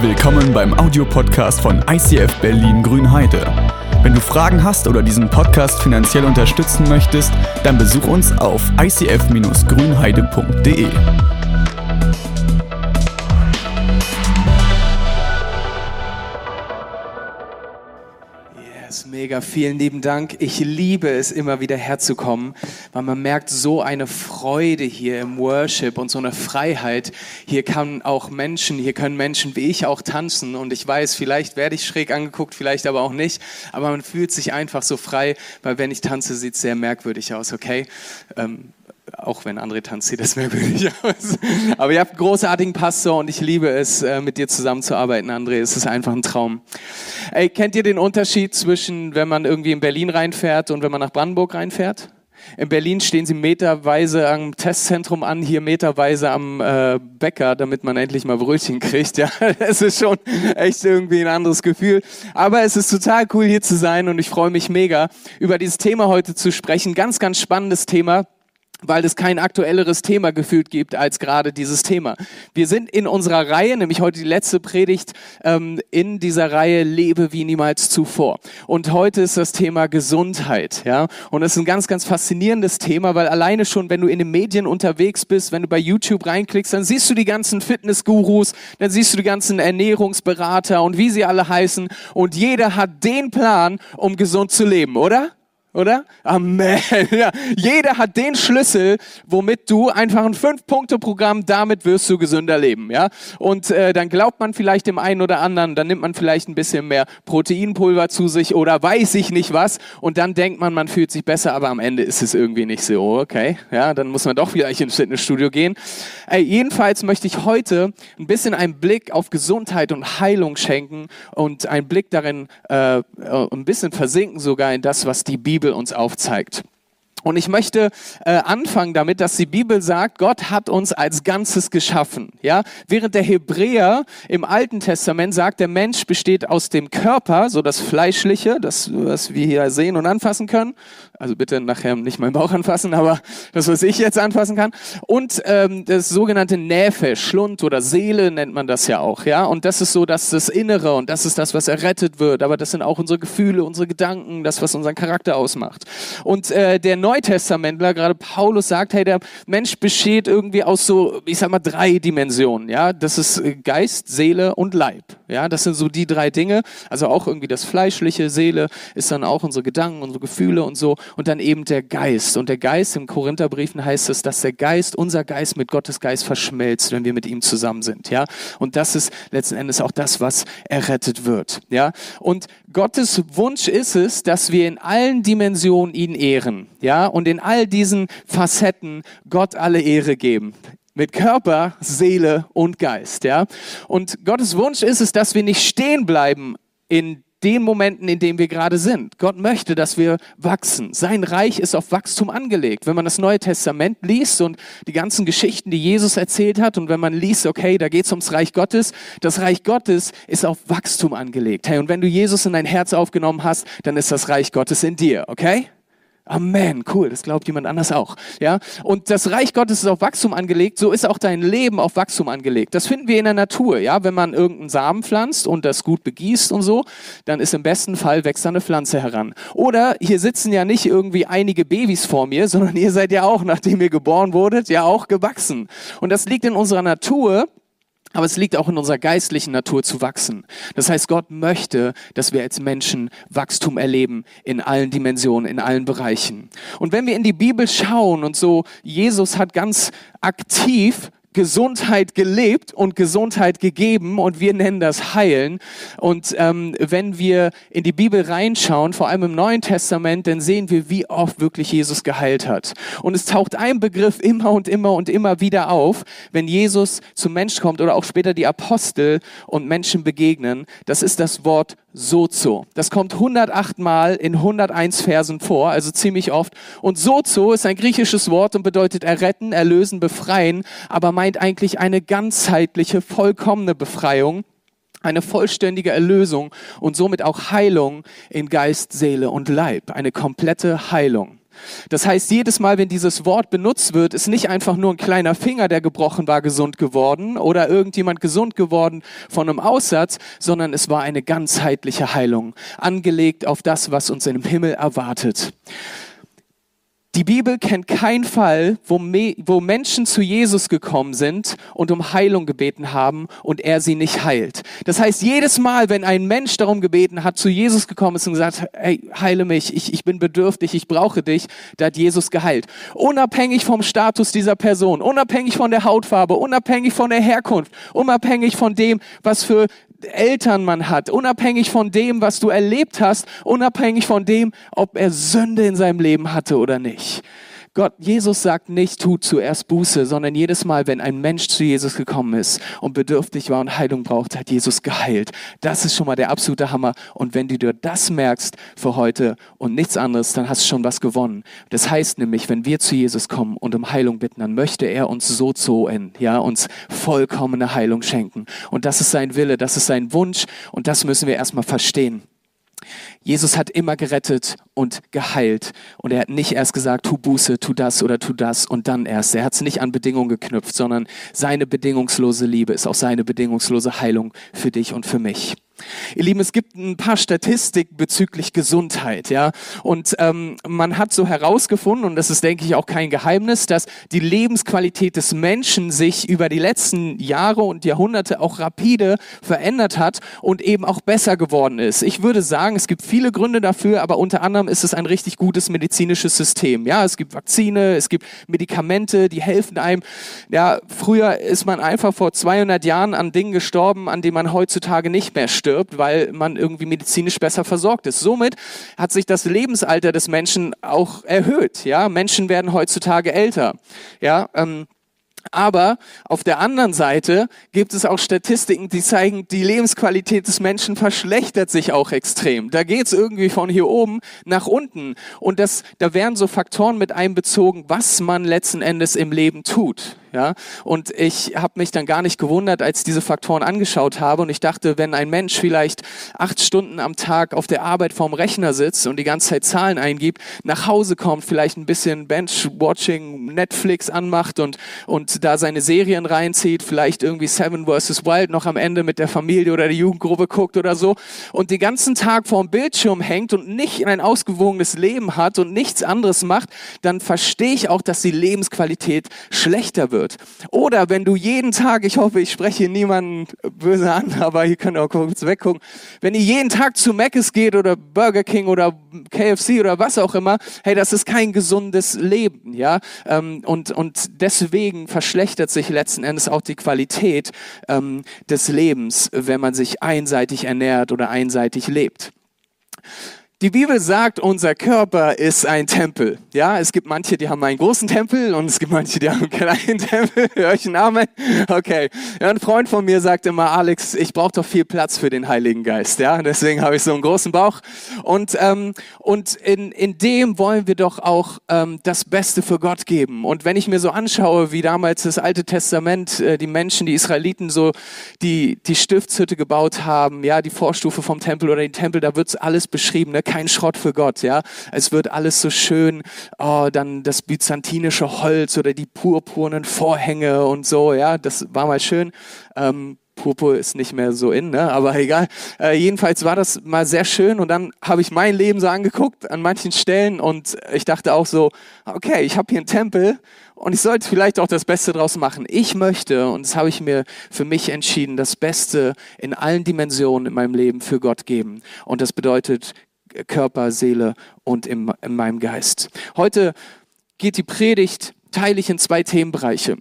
Willkommen beim Audiopodcast von ICF Berlin Grünheide. Wenn du Fragen hast oder diesen Podcast finanziell unterstützen möchtest, dann besuch uns auf icf-grünheide.de. mega, vielen lieben Dank. Ich liebe es, immer wieder herzukommen, weil man merkt so eine Freude hier im Worship und so eine Freiheit. Hier kann auch Menschen, hier können Menschen wie ich auch tanzen und ich weiß, vielleicht werde ich schräg angeguckt, vielleicht aber auch nicht, aber man fühlt sich einfach so frei, weil wenn ich tanze, sieht es sehr merkwürdig aus, okay? Ähm, auch wenn André tanzt, sieht das merkwürdig aus. Aber ihr habt einen großartigen Pastor und ich liebe es, äh, mit dir zusammenzuarbeiten, André. Es ist einfach ein Traum. Ey, kennt ihr den Unterschied zwischen, wenn man irgendwie in Berlin reinfährt und wenn man nach Brandenburg reinfährt? In Berlin stehen sie meterweise am Testzentrum an, hier meterweise am äh, Bäcker, damit man endlich mal Brötchen kriegt. Ja, es ist schon echt irgendwie ein anderes Gefühl. Aber es ist total cool, hier zu sein und ich freue mich mega, über dieses Thema heute zu sprechen. Ganz, ganz spannendes Thema weil es kein aktuelleres Thema gefühlt gibt als gerade dieses Thema. Wir sind in unserer Reihe, nämlich heute die letzte Predigt ähm, in dieser Reihe Lebe wie niemals zuvor. Und heute ist das Thema Gesundheit, ja. Und das ist ein ganz, ganz faszinierendes Thema, weil alleine schon, wenn du in den Medien unterwegs bist, wenn du bei YouTube reinklickst, dann siehst du die ganzen Fitnessgurus, dann siehst du die ganzen Ernährungsberater und wie sie alle heißen. Und jeder hat den Plan, um gesund zu leben, oder? Oder? Amen. Ja, jeder hat den Schlüssel, womit du einfach ein Fünf-Punkte-Programm, damit wirst du gesünder leben, ja? Und äh, dann glaubt man vielleicht dem einen oder anderen, dann nimmt man vielleicht ein bisschen mehr Proteinpulver zu sich oder weiß ich nicht was und dann denkt man, man fühlt sich besser, aber am Ende ist es irgendwie nicht so, okay? Ja, dann muss man doch vielleicht ins Fitnessstudio gehen. Ey, jedenfalls möchte ich heute ein bisschen einen Blick auf Gesundheit und Heilung schenken und einen Blick darin äh, ein bisschen versinken sogar in das, was die Bibel Bibel uns aufzeigt. Und ich möchte äh, anfangen damit, dass die Bibel sagt, Gott hat uns als Ganzes geschaffen. Ja, während der Hebräer im Alten Testament sagt, der Mensch besteht aus dem Körper, so das Fleischliche, das was wir hier sehen und anfassen können, also bitte nachher nicht meinen Bauch anfassen, aber das, was ich jetzt anfassen kann. Und ähm, das sogenannte Näfe, Schlund oder Seele nennt man das ja auch. Ja? Und das ist so, dass das Innere und das ist das, was errettet wird. Aber das sind auch unsere Gefühle, unsere Gedanken, das, was unseren Charakter ausmacht. Und äh, der Neutestamentler, gerade Paulus, sagt, hey, der Mensch besteht irgendwie aus so, ich sag mal, drei Dimensionen. Ja? Das ist äh, Geist, Seele und Leib. Ja? Das sind so die drei Dinge. Also auch irgendwie das Fleischliche, Seele ist dann auch unsere Gedanken, unsere Gefühle und so und dann eben der Geist. Und der Geist, im Korintherbriefen heißt es, dass der Geist, unser Geist mit Gottes Geist verschmelzt, wenn wir mit ihm zusammen sind. Ja? Und das ist letzten Endes auch das, was errettet wird. Ja? Und Gottes Wunsch ist es, dass wir in allen Dimensionen ihn ehren. Ja? Und in all diesen Facetten Gott alle Ehre geben mit Körper, Seele und Geist, ja? Und Gottes Wunsch ist es, dass wir nicht stehen bleiben in den Momenten, in denen wir gerade sind. Gott möchte, dass wir wachsen. Sein Reich ist auf Wachstum angelegt. Wenn man das Neue Testament liest und die ganzen Geschichten, die Jesus erzählt hat, und wenn man liest, okay, da geht es ums Reich Gottes, das Reich Gottes ist auf Wachstum angelegt. Hey, und wenn du Jesus in dein Herz aufgenommen hast, dann ist das Reich Gottes in dir, okay? Amen, cool, das glaubt jemand anders auch. Ja? Und das Reich Gottes ist auf Wachstum angelegt, so ist auch dein Leben auf Wachstum angelegt. Das finden wir in der Natur, ja, wenn man irgendeinen Samen pflanzt und das gut begießt und so, dann ist im besten Fall wächst eine Pflanze heran. Oder hier sitzen ja nicht irgendwie einige Babys vor mir, sondern ihr seid ja auch, nachdem ihr geboren wurdet, ja auch gewachsen. Und das liegt in unserer Natur aber es liegt auch in unserer geistlichen Natur zu wachsen. Das heißt, Gott möchte, dass wir als Menschen Wachstum erleben in allen Dimensionen, in allen Bereichen. Und wenn wir in die Bibel schauen und so, Jesus hat ganz aktiv Gesundheit gelebt und Gesundheit gegeben und wir nennen das Heilen. Und ähm, wenn wir in die Bibel reinschauen, vor allem im Neuen Testament, dann sehen wir, wie oft wirklich Jesus geheilt hat. Und es taucht ein Begriff immer und immer und immer wieder auf, wenn Jesus zum Mensch kommt oder auch später die Apostel und Menschen begegnen. Das ist das Wort Sozo. Das kommt 108 Mal in 101 Versen vor, also ziemlich oft. Und Sozo ist ein griechisches Wort und bedeutet erretten, erlösen, befreien, aber meint eigentlich eine ganzheitliche, vollkommene Befreiung eine vollständige Erlösung und somit auch Heilung in Geist, Seele und Leib, eine komplette Heilung. Das heißt, jedes Mal, wenn dieses Wort benutzt wird, ist nicht einfach nur ein kleiner Finger, der gebrochen war, gesund geworden oder irgendjemand gesund geworden von einem Aussatz, sondern es war eine ganzheitliche Heilung, angelegt auf das, was uns im Himmel erwartet. Die Bibel kennt keinen Fall, wo, wo, Menschen zu Jesus gekommen sind und um Heilung gebeten haben und er sie nicht heilt. Das heißt, jedes Mal, wenn ein Mensch darum gebeten hat, zu Jesus gekommen ist und gesagt, hey, heile mich, ich, ich bin bedürftig, ich brauche dich, da hat Jesus geheilt. Unabhängig vom Status dieser Person, unabhängig von der Hautfarbe, unabhängig von der Herkunft, unabhängig von dem, was für Eltern man hat, unabhängig von dem, was du erlebt hast, unabhängig von dem, ob er Sünde in seinem Leben hatte oder nicht. Gott, Jesus sagt nicht, tu zuerst Buße, sondern jedes Mal, wenn ein Mensch zu Jesus gekommen ist und bedürftig war und Heilung braucht, hat Jesus geheilt. Das ist schon mal der absolute Hammer. Und wenn du dir das merkst für heute und nichts anderes, dann hast du schon was gewonnen. Das heißt nämlich, wenn wir zu Jesus kommen und um Heilung bitten, dann möchte er uns so zoen, ja, uns vollkommene Heilung schenken. Und das ist sein Wille, das ist sein Wunsch und das müssen wir erstmal verstehen. Jesus hat immer gerettet und geheilt. Und er hat nicht erst gesagt, tu Buße, tu das oder tu das und dann erst. Er hat es nicht an Bedingungen geknüpft, sondern seine bedingungslose Liebe ist auch seine bedingungslose Heilung für dich und für mich. Ihr Lieben, es gibt ein paar Statistiken bezüglich Gesundheit, ja. Und ähm, man hat so herausgefunden, und das ist, denke ich, auch kein Geheimnis, dass die Lebensqualität des Menschen sich über die letzten Jahre und Jahrhunderte auch rapide verändert hat und eben auch besser geworden ist. Ich würde sagen, es gibt viele Gründe dafür, aber unter anderem ist es ein richtig gutes medizinisches System. Ja, es gibt Vakzine, es gibt Medikamente, die helfen einem. Ja, früher ist man einfach vor 200 Jahren an Dingen gestorben, an denen man heutzutage nicht mehr stirbt stirbt, weil man irgendwie medizinisch besser versorgt ist. Somit hat sich das Lebensalter des Menschen auch erhöht. Ja, Menschen werden heutzutage älter. Ja, ähm, aber auf der anderen Seite gibt es auch Statistiken, die zeigen, die Lebensqualität des Menschen verschlechtert sich auch extrem. Da geht es irgendwie von hier oben nach unten. Und das, da werden so Faktoren mit einbezogen, was man letzten Endes im Leben tut. Ja? Und ich habe mich dann gar nicht gewundert, als ich diese Faktoren angeschaut habe. Und ich dachte, wenn ein Mensch vielleicht acht Stunden am Tag auf der Arbeit vorm Rechner sitzt und die ganze Zeit Zahlen eingibt, nach Hause kommt, vielleicht ein bisschen Bench-Watching, Netflix anmacht und, und da seine Serien reinzieht, vielleicht irgendwie Seven vs. Wild noch am Ende mit der Familie oder der Jugendgruppe guckt oder so und den ganzen Tag vorm Bildschirm hängt und nicht ein ausgewogenes Leben hat und nichts anderes macht, dann verstehe ich auch, dass die Lebensqualität schlechter wird wird. Oder wenn du jeden Tag, ich hoffe, ich spreche niemanden böse an, aber ihr könnt auch kurz weggucken, wenn ihr jeden Tag zu Mc's geht oder Burger King oder KFC oder was auch immer, hey, das ist kein gesundes Leben, ja. Ähm, und, und deswegen verschlechtert sich letzten Endes auch die Qualität ähm, des Lebens, wenn man sich einseitig ernährt oder einseitig lebt. Die Bibel sagt, unser Körper ist ein Tempel. Ja, es gibt manche, die haben einen großen Tempel und es gibt manche, die haben einen kleinen Tempel. Hör ich einen Namen? Okay. Ja, ein Freund von mir sagt immer, Alex, ich brauche doch viel Platz für den Heiligen Geist. Ja, deswegen habe ich so einen großen Bauch. Und, ähm, und in, in dem wollen wir doch auch ähm, das Beste für Gott geben. Und wenn ich mir so anschaue, wie damals das Alte Testament, äh, die Menschen, die Israeliten so die, die Stiftshütte gebaut haben, ja, die Vorstufe vom Tempel oder den Tempel, da wird's alles beschrieben. Ne? Kein Schrott für Gott, ja. Es wird alles so schön, oh, dann das byzantinische Holz oder die purpurnen Vorhänge und so, ja. Das war mal schön. Ähm, Purpur ist nicht mehr so in, ne? aber egal. Äh, jedenfalls war das mal sehr schön und dann habe ich mein Leben so angeguckt an manchen Stellen und ich dachte auch so, okay, ich habe hier einen Tempel und ich sollte vielleicht auch das Beste draus machen. Ich möchte, und das habe ich mir für mich entschieden, das Beste in allen Dimensionen in meinem Leben für Gott geben. Und das bedeutet Körper, Seele und in, in meinem Geist. Heute geht die Predigt, teile ich in zwei Themenbereiche.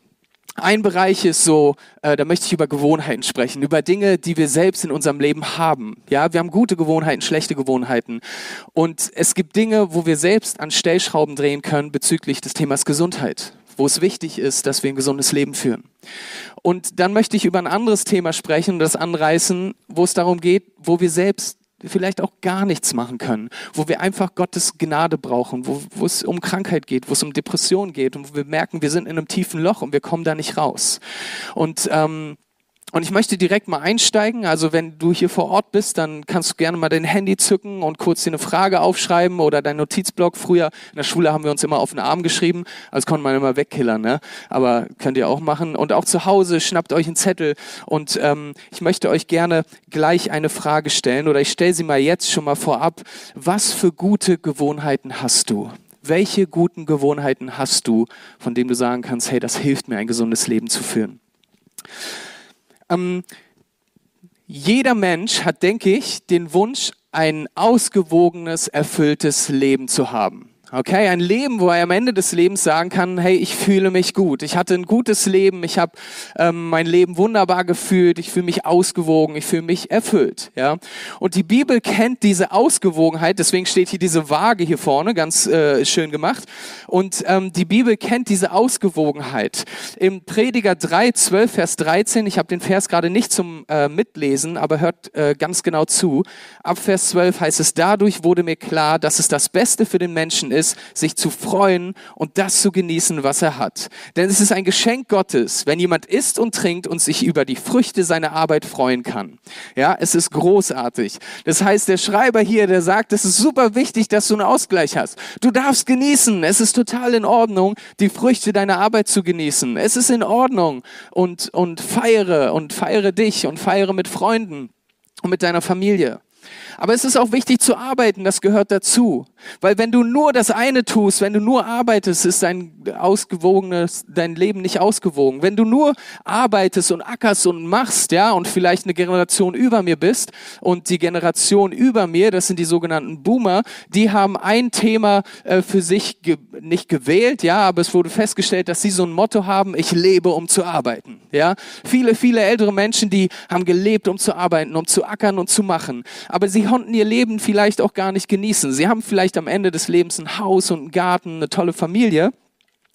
Ein Bereich ist so, äh, da möchte ich über Gewohnheiten sprechen, über Dinge, die wir selbst in unserem Leben haben. Ja, wir haben gute Gewohnheiten, schlechte Gewohnheiten. Und es gibt Dinge, wo wir selbst an Stellschrauben drehen können bezüglich des Themas Gesundheit, wo es wichtig ist, dass wir ein gesundes Leben führen. Und dann möchte ich über ein anderes Thema sprechen das anreißen, wo es darum geht, wo wir selbst vielleicht auch gar nichts machen können, wo wir einfach Gottes Gnade brauchen, wo, wo es um Krankheit geht, wo es um Depression geht und wo wir merken, wir sind in einem tiefen Loch und wir kommen da nicht raus. Und ähm, und ich möchte direkt mal einsteigen. Also wenn du hier vor Ort bist, dann kannst du gerne mal dein Handy zücken und kurz dir eine Frage aufschreiben oder dein Notizblock. Früher in der Schule haben wir uns immer auf den Arm geschrieben, als konnte man immer wegkillern. Ne? Aber könnt ihr auch machen. Und auch zu Hause schnappt euch einen Zettel. Und ähm, ich möchte euch gerne gleich eine Frage stellen oder ich stelle sie mal jetzt schon mal vorab. Was für gute Gewohnheiten hast du? Welche guten Gewohnheiten hast du, von denen du sagen kannst, hey, das hilft mir, ein gesundes Leben zu führen? Ähm, jeder Mensch hat, denke ich, den Wunsch, ein ausgewogenes, erfülltes Leben zu haben. Okay, ein Leben, wo er am Ende des Lebens sagen kann, hey, ich fühle mich gut. Ich hatte ein gutes Leben, ich habe ähm, mein Leben wunderbar gefühlt, ich fühle mich ausgewogen, ich fühle mich erfüllt. Ja, und die Bibel kennt diese Ausgewogenheit, deswegen steht hier diese Waage hier vorne, ganz äh, schön gemacht. Und ähm, die Bibel kennt diese Ausgewogenheit. Im Prediger 3, 12, Vers 13, ich habe den Vers gerade nicht zum äh, Mitlesen, aber hört äh, ganz genau zu. Ab Vers 12 heißt es, dadurch wurde mir klar, dass es das Beste für den Menschen ist, ist, sich zu freuen und das zu genießen, was er hat. Denn es ist ein Geschenk Gottes, wenn jemand isst und trinkt und sich über die Früchte seiner Arbeit freuen kann. Ja, es ist großartig. Das heißt, der Schreiber hier, der sagt, es ist super wichtig, dass du einen Ausgleich hast. Du darfst genießen. Es ist total in Ordnung, die Früchte deiner Arbeit zu genießen. Es ist in Ordnung und, und feiere und feiere dich und feiere mit Freunden und mit deiner Familie. Aber es ist auch wichtig zu arbeiten, das gehört dazu. Weil wenn du nur das eine tust, wenn du nur arbeitest, ist dein ausgewogenes, dein Leben nicht ausgewogen. Wenn du nur arbeitest und ackerst und machst, ja, und vielleicht eine Generation über mir bist und die Generation über mir, das sind die sogenannten Boomer, die haben ein Thema äh, für sich ge nicht gewählt, ja, aber es wurde festgestellt, dass sie so ein Motto haben, ich lebe, um zu arbeiten, ja. Viele, viele ältere Menschen, die haben gelebt, um zu arbeiten, um zu ackern und zu machen. Aber sie konnten ihr Leben vielleicht auch gar nicht genießen. Sie haben vielleicht am Ende des Lebens ein Haus und einen Garten, eine tolle Familie.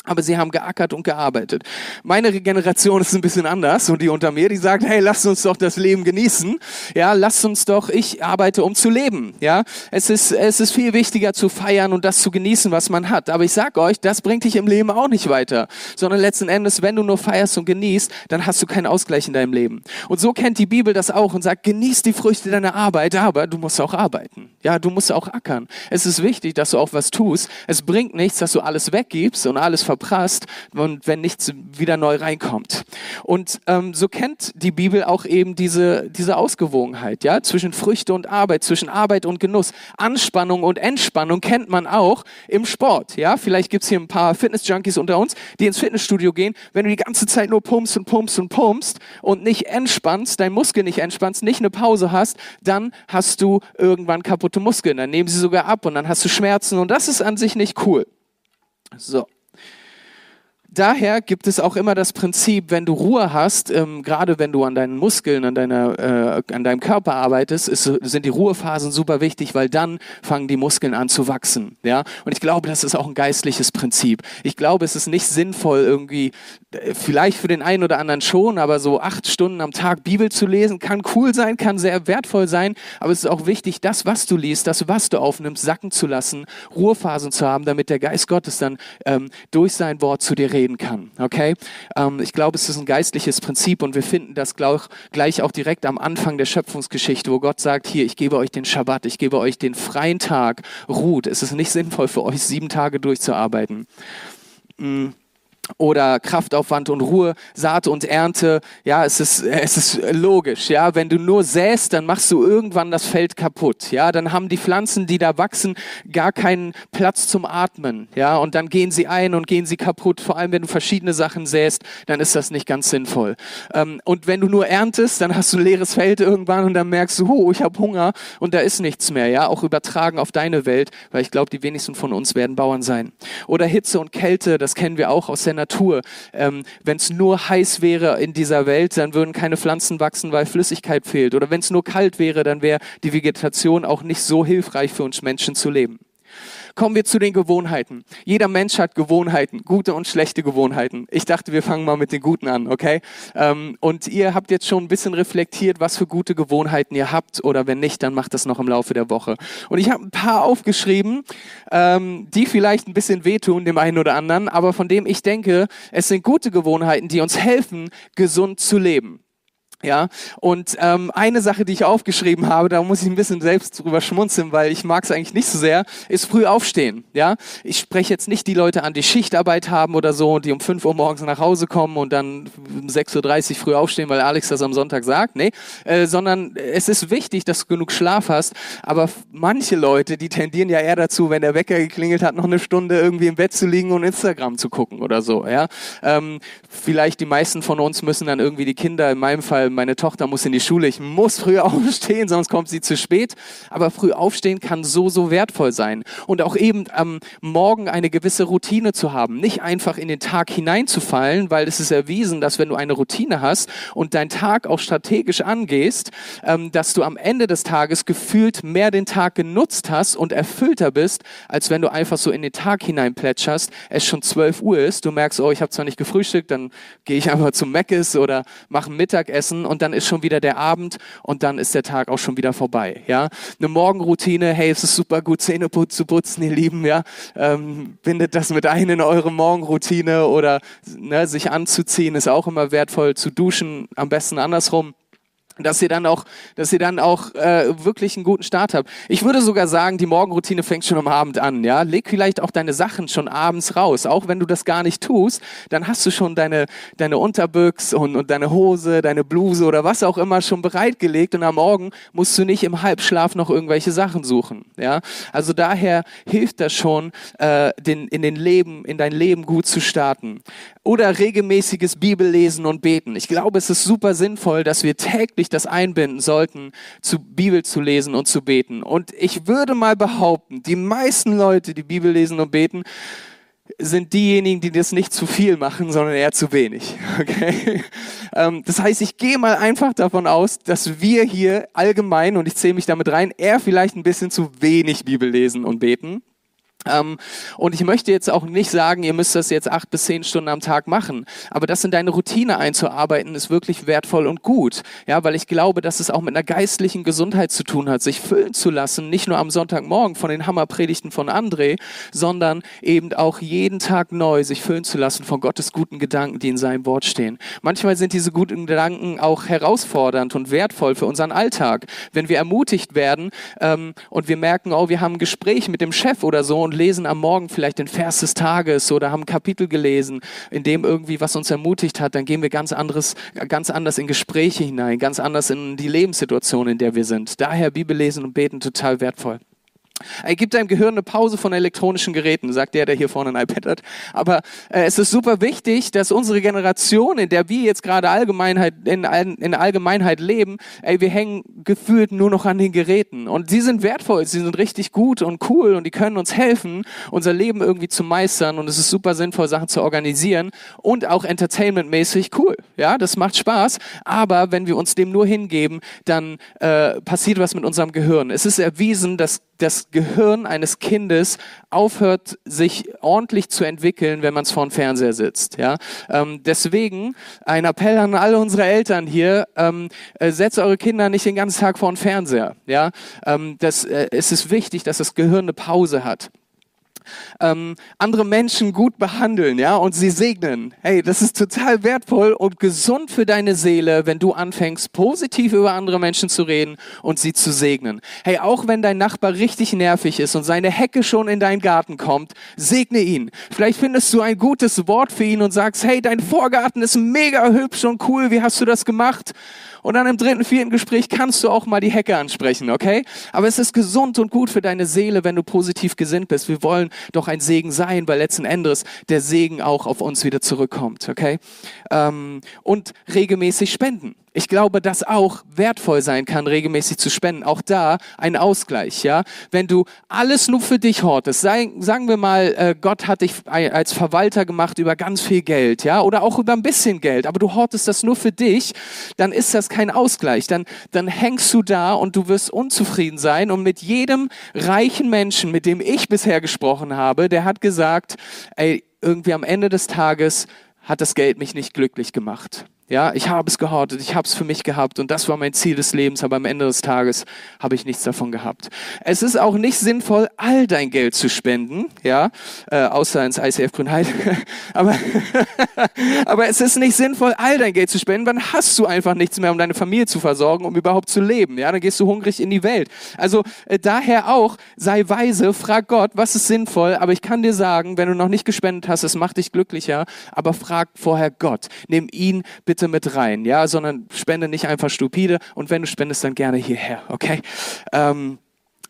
Aber sie haben geackert und gearbeitet. Meine Generation ist ein bisschen anders und die unter mir, die sagt, hey, lasst uns doch das Leben genießen. Ja, lasst uns doch, ich arbeite, um zu leben. Ja, es ist, es ist viel wichtiger zu feiern und das zu genießen, was man hat. Aber ich sag euch, das bringt dich im Leben auch nicht weiter. Sondern letzten Endes, wenn du nur feierst und genießt, dann hast du keinen Ausgleich in deinem Leben. Und so kennt die Bibel das auch und sagt, genieß die Früchte deiner Arbeit, aber du musst auch arbeiten. Ja, du musst auch ackern. Es ist wichtig, dass du auch was tust. Es bringt nichts, dass du alles weggibst und alles verprasst und wenn nichts wieder neu reinkommt. Und ähm, so kennt die Bibel auch eben diese, diese Ausgewogenheit, ja, zwischen Früchte und Arbeit, zwischen Arbeit und Genuss. Anspannung und Entspannung kennt man auch im Sport, ja. Vielleicht gibt's hier ein paar Fitness-Junkies unter uns, die ins Fitnessstudio gehen. Wenn du die ganze Zeit nur pumpst und pumpst und pumpst und nicht entspannst, dein Muskel nicht entspannst, nicht eine Pause hast, dann hast du irgendwann kaputte Muskeln. Dann nehmen sie sogar ab und dann hast du Schmerzen und das ist an sich nicht cool. So daher gibt es auch immer das Prinzip, wenn du Ruhe hast, ähm, gerade wenn du an deinen Muskeln, an, deiner, äh, an deinem Körper arbeitest, ist, sind die Ruhephasen super wichtig, weil dann fangen die Muskeln an zu wachsen. Ja? Und ich glaube, das ist auch ein geistliches Prinzip. Ich glaube, es ist nicht sinnvoll, irgendwie, vielleicht für den einen oder anderen schon, aber so acht Stunden am Tag Bibel zu lesen, kann cool sein, kann sehr wertvoll sein, aber es ist auch wichtig, das, was du liest, das, was du aufnimmst, sacken zu lassen, Ruhephasen zu haben, damit der Geist Gottes dann ähm, durch sein Wort zu dir reden kann. Okay? Ähm, ich glaube, es ist ein geistliches Prinzip und wir finden das glaub, gleich auch direkt am Anfang der Schöpfungsgeschichte, wo Gott sagt, hier, ich gebe euch den Schabbat, ich gebe euch den freien Tag, ruht. Es ist nicht sinnvoll für euch, sieben Tage durchzuarbeiten. Mhm oder Kraftaufwand und Ruhe, Saat und Ernte. Ja, es ist, es ist logisch. Ja, wenn du nur säst, dann machst du irgendwann das Feld kaputt. Ja, dann haben die Pflanzen, die da wachsen, gar keinen Platz zum Atmen. Ja, und dann gehen sie ein und gehen sie kaputt. Vor allem, wenn du verschiedene Sachen säst, dann ist das nicht ganz sinnvoll. Ähm, und wenn du nur erntest, dann hast du ein leeres Feld irgendwann und dann merkst du, oh, ich habe Hunger und da ist nichts mehr. Ja, auch übertragen auf deine Welt, weil ich glaube, die wenigsten von uns werden Bauern sein. Oder Hitze und Kälte, das kennen wir auch aus der Natur. Ähm, wenn es nur heiß wäre in dieser Welt, dann würden keine Pflanzen wachsen, weil Flüssigkeit fehlt. Oder wenn es nur kalt wäre, dann wäre die Vegetation auch nicht so hilfreich für uns Menschen zu leben. Kommen wir zu den Gewohnheiten. Jeder Mensch hat Gewohnheiten, gute und schlechte Gewohnheiten. Ich dachte, wir fangen mal mit den guten an, okay? Ähm, und ihr habt jetzt schon ein bisschen reflektiert, was für gute Gewohnheiten ihr habt oder wenn nicht, dann macht das noch im Laufe der Woche. Und ich habe ein paar aufgeschrieben, ähm, die vielleicht ein bisschen wehtun dem einen oder anderen, aber von dem ich denke, es sind gute Gewohnheiten, die uns helfen, gesund zu leben. Ja, und ähm, eine Sache, die ich aufgeschrieben habe, da muss ich ein bisschen selbst drüber schmunzeln, weil ich mag es eigentlich nicht so sehr, ist früh aufstehen. Ja, ich spreche jetzt nicht die Leute an, die Schichtarbeit haben oder so, die um 5 Uhr morgens nach Hause kommen und dann um 6.30 Uhr früh aufstehen, weil Alex das am Sonntag sagt. Nee, äh, sondern es ist wichtig, dass du genug Schlaf hast. Aber manche Leute, die tendieren ja eher dazu, wenn der Wecker geklingelt hat, noch eine Stunde irgendwie im Bett zu liegen und Instagram zu gucken oder so. Ja, ähm, vielleicht die meisten von uns müssen dann irgendwie die Kinder, in meinem Fall meine Tochter muss in die Schule, ich muss früh aufstehen, sonst kommt sie zu spät. Aber früh aufstehen kann so, so wertvoll sein. Und auch eben am Morgen eine gewisse Routine zu haben. Nicht einfach in den Tag hineinzufallen, weil es ist erwiesen, dass wenn du eine Routine hast und deinen Tag auch strategisch angehst, ähm, dass du am Ende des Tages gefühlt mehr den Tag genutzt hast und erfüllter bist, als wenn du einfach so in den Tag hinein plätscherst, es schon 12 Uhr ist, du merkst, oh, ich habe zwar nicht gefrühstückt, dann gehe ich einfach zum Meckes oder mache ein Und dann ist schon wieder der Abend und dann ist der Tag auch schon wieder vorbei. Ja, eine Morgenroutine. Hey, es ist super gut Zähne zu putzen, ihr Lieben. Ja, ähm, bindet das mit ein in eure Morgenroutine oder ne, sich anzuziehen ist auch immer wertvoll. Zu duschen am besten andersrum dass ihr dann auch, dass ihr dann auch äh, wirklich einen guten Start habt. Ich würde sogar sagen, die Morgenroutine fängt schon am Abend an. Ja, leg vielleicht auch deine Sachen schon abends raus. Auch wenn du das gar nicht tust, dann hast du schon deine deine Unterbüchs und, und deine Hose, deine Bluse oder was auch immer schon bereitgelegt und am Morgen musst du nicht im Halbschlaf noch irgendwelche Sachen suchen. Ja, also daher hilft das schon, äh, den in den Leben in dein Leben gut zu starten oder regelmäßiges Bibellesen und Beten. Ich glaube, es ist super sinnvoll, dass wir täglich das einbinden sollten, zu Bibel zu lesen und zu beten. Und ich würde mal behaupten, die meisten Leute, die Bibel lesen und beten, sind diejenigen, die das nicht zu viel machen, sondern eher zu wenig. Okay? Ähm, das heißt, ich gehe mal einfach davon aus, dass wir hier allgemein, und ich zähle mich damit rein, eher vielleicht ein bisschen zu wenig Bibel lesen und beten. Ähm, und ich möchte jetzt auch nicht sagen, ihr müsst das jetzt acht bis zehn Stunden am Tag machen, aber das in deine Routine einzuarbeiten, ist wirklich wertvoll und gut. Ja, weil ich glaube, dass es auch mit einer geistlichen Gesundheit zu tun hat, sich füllen zu lassen, nicht nur am Sonntagmorgen von den Hammerpredigten von André, sondern eben auch jeden Tag neu sich füllen zu lassen von Gottes guten Gedanken, die in seinem Wort stehen. Manchmal sind diese guten Gedanken auch herausfordernd und wertvoll für unseren Alltag. Wenn wir ermutigt werden ähm, und wir merken, oh, wir haben ein Gespräch mit dem Chef oder so und lesen am Morgen vielleicht den Vers des Tages oder haben ein Kapitel gelesen, in dem irgendwie was uns ermutigt hat, dann gehen wir ganz anderes, ganz anders in Gespräche hinein, ganz anders in die Lebenssituation, in der wir sind. Daher Bibel lesen und beten total wertvoll. Er gibt deinem Gehirn eine Pause von elektronischen Geräten, sagt der, der hier vorne ein iPad hat. Aber äh, es ist super wichtig, dass unsere Generation, in der wir jetzt gerade Allgemeinheit, in, in Allgemeinheit leben, ey, wir hängen gefühlt nur noch an den Geräten. Und sie sind wertvoll, sie sind richtig gut und cool und die können uns helfen, unser Leben irgendwie zu meistern. Und es ist super sinnvoll, Sachen zu organisieren und auch entertainmentmäßig cool. Ja, das macht Spaß. Aber wenn wir uns dem nur hingeben, dann äh, passiert was mit unserem Gehirn. Es ist erwiesen, dass das Gehirn eines Kindes aufhört, sich ordentlich zu entwickeln, wenn man es vor dem Fernseher sitzt. Ja? Ähm, deswegen ein Appell an alle unsere Eltern hier, ähm, äh, setzt eure Kinder nicht den ganzen Tag vor den Fernseher. Ja? Ähm, das, äh, es ist wichtig, dass das Gehirn eine Pause hat ähm, andere Menschen gut behandeln, ja, und sie segnen. Hey, das ist total wertvoll und gesund für deine Seele, wenn du anfängst, positiv über andere Menschen zu reden und sie zu segnen. Hey, auch wenn dein Nachbar richtig nervig ist und seine Hecke schon in deinen Garten kommt, segne ihn. Vielleicht findest du ein gutes Wort für ihn und sagst, hey, dein Vorgarten ist mega hübsch und cool, wie hast du das gemacht? Und dann im dritten, vierten Gespräch kannst du auch mal die Hecke ansprechen, okay? Aber es ist gesund und gut für deine Seele, wenn du positiv gesinnt bist. Wir wollen doch ein Segen sein, weil letzten Endes der Segen auch auf uns wieder zurückkommt, okay? Ähm, und regelmäßig spenden. Ich glaube, dass auch wertvoll sein kann, regelmäßig zu spenden. Auch da ein Ausgleich, ja. Wenn du alles nur für dich hortest, sei, sagen wir mal, äh, Gott hat dich als Verwalter gemacht über ganz viel Geld, ja, oder auch über ein bisschen Geld, aber du hortest das nur für dich, dann ist das kein Ausgleich. Dann, dann hängst du da und du wirst unzufrieden sein. Und mit jedem reichen Menschen, mit dem ich bisher gesprochen habe, der hat gesagt, ey, irgendwie am Ende des Tages hat das Geld mich nicht glücklich gemacht. Ja, ich habe es gehortet, ich habe es für mich gehabt und das war mein Ziel des Lebens, aber am Ende des Tages habe ich nichts davon gehabt. Es ist auch nicht sinnvoll, all dein Geld zu spenden, ja, äh, außer ins ICF Grünheit. aber, aber es ist nicht sinnvoll, all dein Geld zu spenden, dann hast du einfach nichts mehr, um deine Familie zu versorgen, um überhaupt zu leben. Ja, dann gehst du hungrig in die Welt. Also äh, daher auch, sei weise, frag Gott, was ist sinnvoll, aber ich kann dir sagen, wenn du noch nicht gespendet hast, es macht dich glücklicher, aber frag vorher Gott. Nimm ihn bitte mit rein, ja, sondern spende nicht einfach stupide und wenn du spendest, dann gerne hierher, okay? Ähm,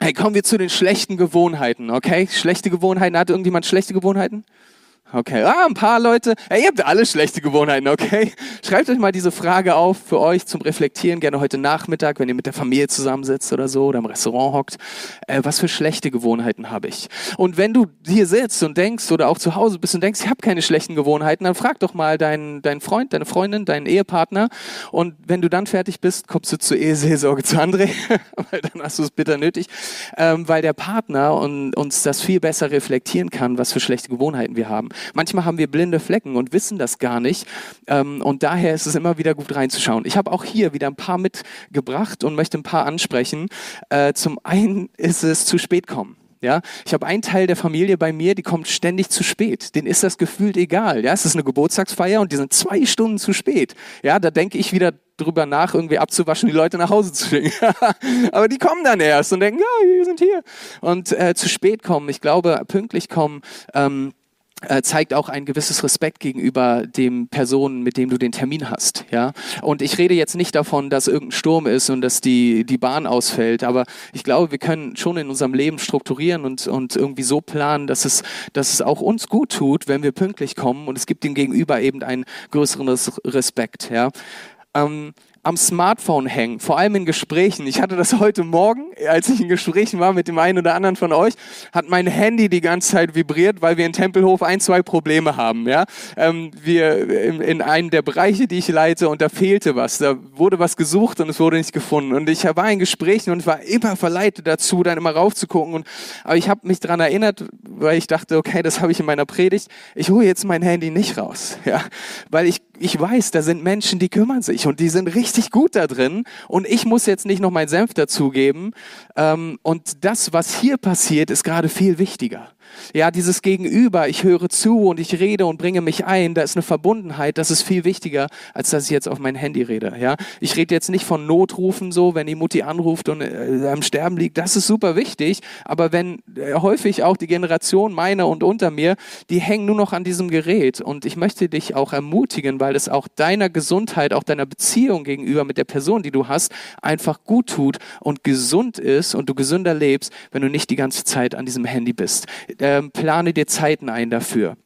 hey, kommen wir zu den schlechten Gewohnheiten, okay? Schlechte Gewohnheiten, hat irgendjemand schlechte Gewohnheiten? Okay, ah, ein paar Leute. Hey, ihr habt alle schlechte Gewohnheiten, okay? Schreibt euch mal diese Frage auf für euch zum Reflektieren, gerne heute Nachmittag, wenn ihr mit der Familie zusammensitzt oder so oder im Restaurant hockt. Äh, was für schlechte Gewohnheiten habe ich? Und wenn du hier sitzt und denkst oder auch zu Hause bist und denkst, ich habe keine schlechten Gewohnheiten, dann frag doch mal deinen, deinen Freund, deine Freundin, deinen Ehepartner. Und wenn du dann fertig bist, kommst du zur Eheseelsorge zu André, weil dann hast du es bitter nötig, ähm, weil der Partner und, uns das viel besser reflektieren kann, was für schlechte Gewohnheiten wir haben. Manchmal haben wir blinde Flecken und wissen das gar nicht. Ähm, und daher ist es immer wieder gut reinzuschauen. Ich habe auch hier wieder ein paar mitgebracht und möchte ein paar ansprechen. Äh, zum einen ist es zu spät kommen. Ja, ich habe einen Teil der Familie bei mir, die kommt ständig zu spät. Den ist das gefühlt egal. Ja, es ist eine Geburtstagsfeier und die sind zwei Stunden zu spät. Ja, da denke ich wieder drüber nach, irgendwie abzuwaschen, die Leute nach Hause zu schicken. Aber die kommen dann erst und denken, ja, wir sind hier. Und äh, zu spät kommen, ich glaube, pünktlich kommen. Ähm, äh, zeigt auch ein gewisses Respekt gegenüber dem Personen, mit dem du den Termin hast, ja. Und ich rede jetzt nicht davon, dass irgendein Sturm ist und dass die, die Bahn ausfällt, aber ich glaube, wir können schon in unserem Leben strukturieren und, und irgendwie so planen, dass es, dass es auch uns gut tut, wenn wir pünktlich kommen und es gibt dem Gegenüber eben einen größeren Respekt, ja. Ähm, am Smartphone hängen, vor allem in Gesprächen. Ich hatte das heute Morgen, als ich in Gesprächen war mit dem einen oder anderen von euch, hat mein Handy die ganze Zeit vibriert, weil wir in Tempelhof ein, zwei Probleme haben. Ja? Ähm, wir in, in einem der Bereiche, die ich leite, und da fehlte was. Da wurde was gesucht und es wurde nicht gefunden. Und ich war in Gesprächen und war immer verleitet dazu, dann immer raufzugucken. Und, aber ich habe mich daran erinnert, weil ich dachte, okay, das habe ich in meiner Predigt. Ich hole jetzt mein Handy nicht raus, ja, weil ich ich weiß, da sind Menschen, die kümmern sich und die sind richtig gut da drin und ich muss jetzt nicht noch meinen Senf dazugeben. Ähm, und das, was hier passiert, ist gerade viel wichtiger. Ja, dieses Gegenüber, ich höre zu und ich rede und bringe mich ein, da ist eine Verbundenheit, das ist viel wichtiger, als dass ich jetzt auf mein Handy rede. Ja, ich rede jetzt nicht von Notrufen so, wenn die Mutti anruft und äh, am Sterben liegt, das ist super wichtig, aber wenn äh, häufig auch die Generation meiner und unter mir, die hängen nur noch an diesem Gerät und ich möchte dich auch ermutigen, weil es auch deiner Gesundheit, auch deiner Beziehung gegenüber mit der Person, die du hast, einfach gut tut und gesund ist und du gesünder lebst, wenn du nicht die ganze Zeit an diesem Handy bist ähm, plane dir Zeiten ein dafür.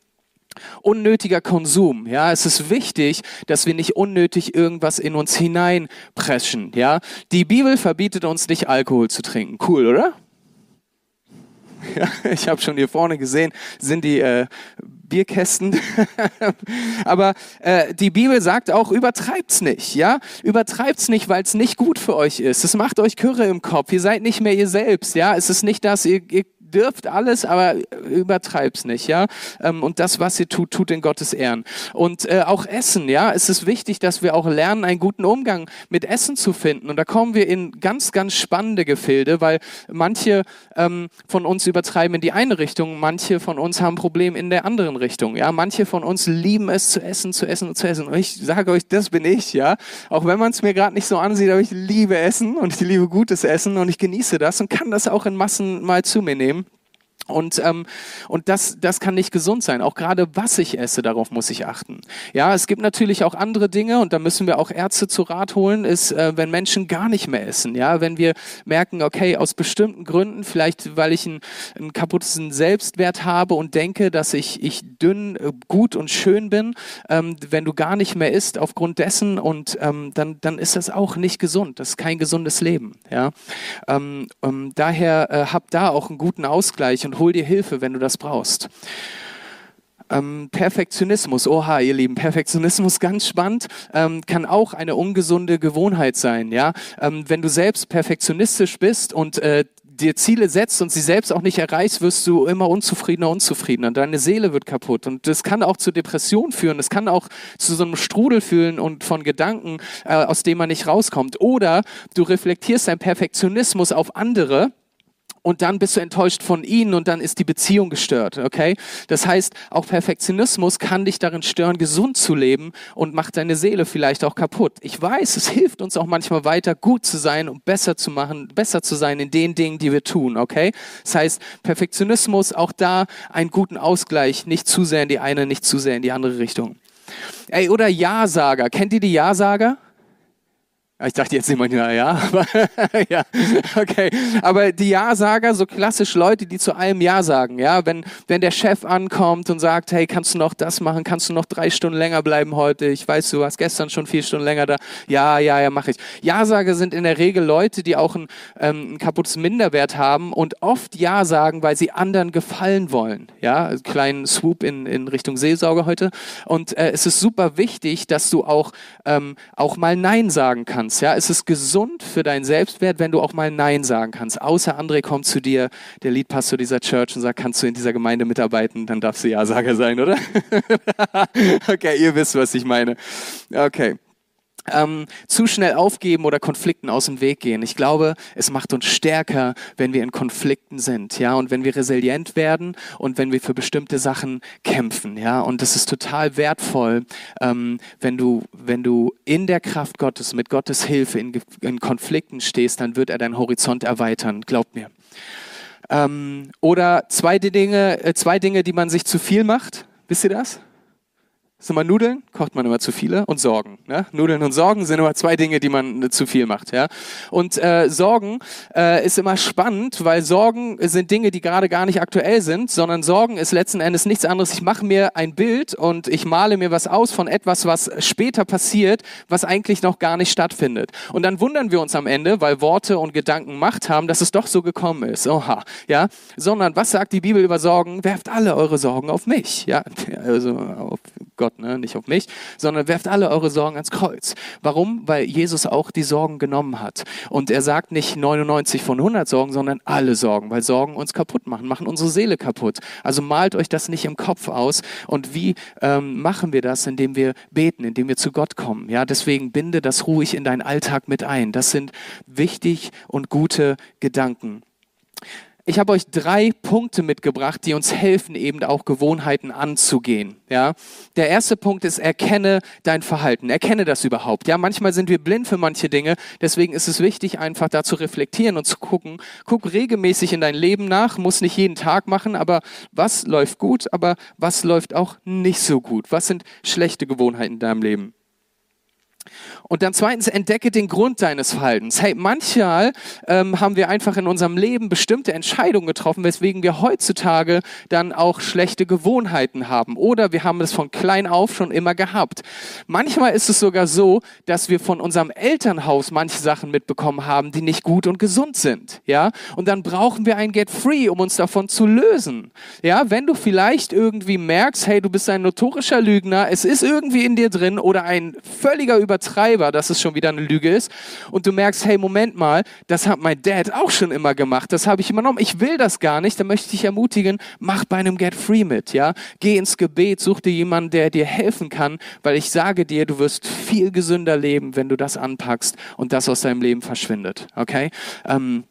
Unnötiger Konsum, ja, es ist wichtig, dass wir nicht unnötig irgendwas in uns hineinpreschen, ja. Die Bibel verbietet uns nicht Alkohol zu trinken, cool, oder? Ja, ich habe schon hier vorne gesehen, sind die äh, Bierkästen. Aber äh, die Bibel sagt auch, übertreibt's nicht, ja? Übertreibt's nicht, weil es nicht gut für euch ist. Es macht euch Kürre im Kopf. Ihr seid nicht mehr ihr selbst, ja? Es ist nicht das, ihr, ihr dürft alles, aber übertreib's nicht, ja. Ähm, und das, was ihr tut, tut in Gottes Ehren. Und äh, auch Essen, ja. Es ist wichtig, dass wir auch lernen, einen guten Umgang mit Essen zu finden. Und da kommen wir in ganz, ganz spannende Gefilde, weil manche ähm, von uns übertreiben in die eine Richtung, manche von uns haben Probleme in der anderen Richtung, ja. Manche von uns lieben es zu essen, zu essen und zu essen. Und ich sage euch, das bin ich, ja. Auch wenn man es mir gerade nicht so ansieht, aber ich liebe Essen und ich liebe gutes Essen und ich genieße das und kann das auch in Massen mal zu mir nehmen. Und, ähm, und das, das kann nicht gesund sein. Auch gerade was ich esse, darauf muss ich achten. Ja, es gibt natürlich auch andere Dinge und da müssen wir auch Ärzte zu Rat holen, ist, äh, wenn Menschen gar nicht mehr essen. Ja, wenn wir merken, okay, aus bestimmten Gründen, vielleicht weil ich einen, einen kaputten Selbstwert habe und denke, dass ich, ich dünn, äh, gut und schön bin, ähm, wenn du gar nicht mehr isst aufgrund dessen und ähm, dann, dann ist das auch nicht gesund. Das ist kein gesundes Leben. Ja, ähm, ähm daher äh, hab da auch einen guten Ausgleich und hol dir Hilfe, wenn du das brauchst. Ähm, Perfektionismus, oha, ihr Lieben, Perfektionismus, ganz spannend, ähm, kann auch eine ungesunde Gewohnheit sein. Ja, ähm, wenn du selbst perfektionistisch bist und äh, dir Ziele setzt und sie selbst auch nicht erreichst, wirst du immer unzufriedener, unzufriedener. Deine Seele wird kaputt. Und das kann auch zu Depressionen führen. Das kann auch zu so einem Strudel fühlen und von Gedanken, äh, aus dem man nicht rauskommt. Oder du reflektierst deinen Perfektionismus auf andere und dann bist du enttäuscht von ihnen und dann ist die Beziehung gestört, okay? Das heißt, auch Perfektionismus kann dich darin stören, gesund zu leben und macht deine Seele vielleicht auch kaputt. Ich weiß, es hilft uns auch manchmal weiter, gut zu sein und besser zu machen, besser zu sein in den Dingen, die wir tun, okay? Das heißt, Perfektionismus, auch da einen guten Ausgleich, nicht zu sehr in die eine, nicht zu sehr in die andere Richtung. Ey, oder Ja-Sager. Kennt ihr die Ja-Sager? Ich dachte jetzt immer, ja, ja, aber, ja, okay. Aber die Ja-Sager, so klassisch Leute, die zu allem Ja sagen, ja, wenn, wenn der Chef ankommt und sagt, hey, kannst du noch das machen, kannst du noch drei Stunden länger bleiben heute, ich weiß, du warst gestern schon vier Stunden länger da, ja, ja, ja, mache ich. Ja-Sager sind in der Regel Leute, die auch ein, ähm, ein kaputtes Minderwert haben und oft Ja sagen, weil sie anderen gefallen wollen, ja, kleinen Swoop in, in Richtung Seelsorge heute. Und äh, es ist super wichtig, dass du auch, ähm, auch mal Nein sagen kannst kannst. Ja, es ist gesund für deinen Selbstwert, wenn du auch mal Nein sagen kannst. Außer André kommt zu dir, der Leadpastor dieser Church, und sagt, kannst du in dieser Gemeinde mitarbeiten? Dann darfst du Ja-Sager sein, oder? okay, ihr wisst, was ich meine. Okay ähm, zu schnell aufgeben oder Konflikten aus dem Weg gehen. Ich glaube, es macht uns stärker, wenn wir in Konflikten sind, ja, und wenn wir resilient werden und wenn wir für bestimmte Sachen kämpfen, ja. Und das ist total wertvoll, ähm, wenn du, wenn du in der Kraft Gottes, mit Gottes Hilfe in, in Konflikten stehst, dann wird er deinen Horizont erweitern. Glaub mir. Ähm, oder zwei Dinge, äh, zwei Dinge, die man sich zu viel macht. Wisst ihr das? Sind mal Nudeln, kocht man immer zu viele und Sorgen. Ne? Nudeln und Sorgen sind immer zwei Dinge, die man äh, zu viel macht. Ja? Und äh, Sorgen äh, ist immer spannend, weil Sorgen sind Dinge, die gerade gar nicht aktuell sind, sondern Sorgen ist letzten Endes nichts anderes. Ich mache mir ein Bild und ich male mir was aus von etwas, was später passiert, was eigentlich noch gar nicht stattfindet. Und dann wundern wir uns am Ende, weil Worte und Gedanken Macht haben, dass es doch so gekommen ist. Oha, ja. Sondern was sagt die Bibel über Sorgen? Werft alle eure Sorgen auf mich, ja, also auf Gott ne? nicht auf mich, sondern werft alle eure Sorgen ans Kreuz. Warum? Weil Jesus auch die Sorgen genommen hat. Und er sagt nicht 99 von 100 Sorgen, sondern alle Sorgen, weil Sorgen uns kaputt machen, machen unsere Seele kaputt. Also malt euch das nicht im Kopf aus. Und wie ähm, machen wir das? Indem wir beten, indem wir zu Gott kommen. Ja, deswegen binde das ruhig in deinen Alltag mit ein. Das sind wichtig und gute Gedanken ich habe euch drei Punkte mitgebracht, die uns helfen, eben auch Gewohnheiten anzugehen. Ja, der erste Punkt ist, erkenne dein Verhalten, erkenne das überhaupt. Ja, manchmal sind wir blind für manche Dinge, deswegen ist es wichtig, einfach da zu reflektieren und zu gucken. Guck regelmäßig in dein Leben nach, muss nicht jeden Tag machen, aber was läuft gut, aber was läuft auch nicht so gut? Was sind schlechte Gewohnheiten in deinem Leben? Und dann zweitens, entdecke den Grund deines Verhaltens. Hey, manchmal ähm, haben wir einfach in unserem Leben bestimmte Entscheidungen getroffen, weswegen wir heutzutage dann auch schlechte Gewohnheiten haben. Oder wir haben es von klein auf schon immer gehabt. Manchmal ist es sogar so, dass wir von unserem Elternhaus manche Sachen mitbekommen haben, die nicht gut und gesund sind. Ja? Und dann brauchen wir ein Get Free, um uns davon zu lösen. Ja? Wenn du vielleicht irgendwie merkst, hey, du bist ein notorischer Lügner, es ist irgendwie in dir drin oder ein völliger Über Übertreiber, dass es schon wieder eine Lüge ist. Und du merkst, hey, Moment mal, das hat mein Dad auch schon immer gemacht. Das habe ich übernommen. Ich will das gar nicht. Da möchte ich dich ermutigen, mach bei einem Get Free mit. Ja? Geh ins Gebet, such dir jemanden, der dir helfen kann, weil ich sage dir, du wirst viel gesünder leben, wenn du das anpackst und das aus deinem Leben verschwindet. Okay? Ähm,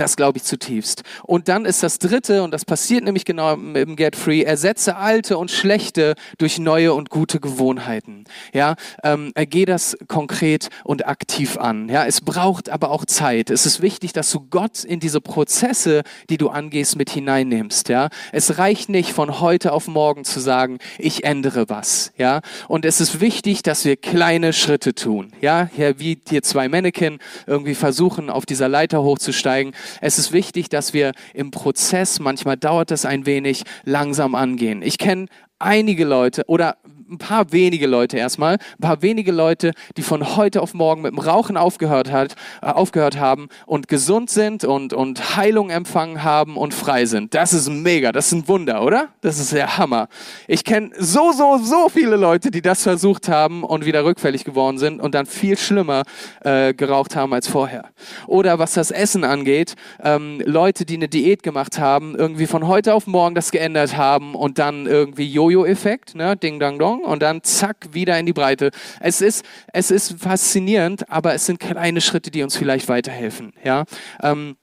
das glaube ich zutiefst. Und dann ist das dritte, und das passiert nämlich genau im Get Free, ersetze alte und schlechte durch neue und gute Gewohnheiten. Ja, ähm, geh das konkret und aktiv an. Ja, es braucht aber auch Zeit. Es ist wichtig, dass du Gott in diese Prozesse, die du angehst, mit hineinnimmst. Ja, es reicht nicht von heute auf morgen zu sagen, ich ändere was. Ja, und es ist wichtig, dass wir kleine Schritte tun. Ja, ja wie hier zwei Mannequin irgendwie versuchen, auf dieser Leiter hochzusteigen es ist wichtig, dass wir im Prozess, manchmal dauert es ein wenig, langsam angehen. Ich kenne einige Leute oder ein paar wenige Leute erstmal, ein paar wenige Leute, die von heute auf morgen mit dem Rauchen aufgehört, hat, äh, aufgehört haben und gesund sind und, und Heilung empfangen haben und frei sind. Das ist mega, das ist ein Wunder, oder? Das ist der Hammer. Ich kenne so, so, so viele Leute, die das versucht haben und wieder rückfällig geworden sind und dann viel schlimmer äh, geraucht haben als vorher. Oder was das Essen angeht, ähm, Leute, die eine Diät gemacht haben, irgendwie von heute auf morgen das geändert haben und dann irgendwie Jojo-Effekt, ne? Ding, dang, dong, und dann zack, wieder in die Breite. Es ist, es ist faszinierend, aber es sind kleine Schritte, die uns vielleicht weiterhelfen, ja. Ähm,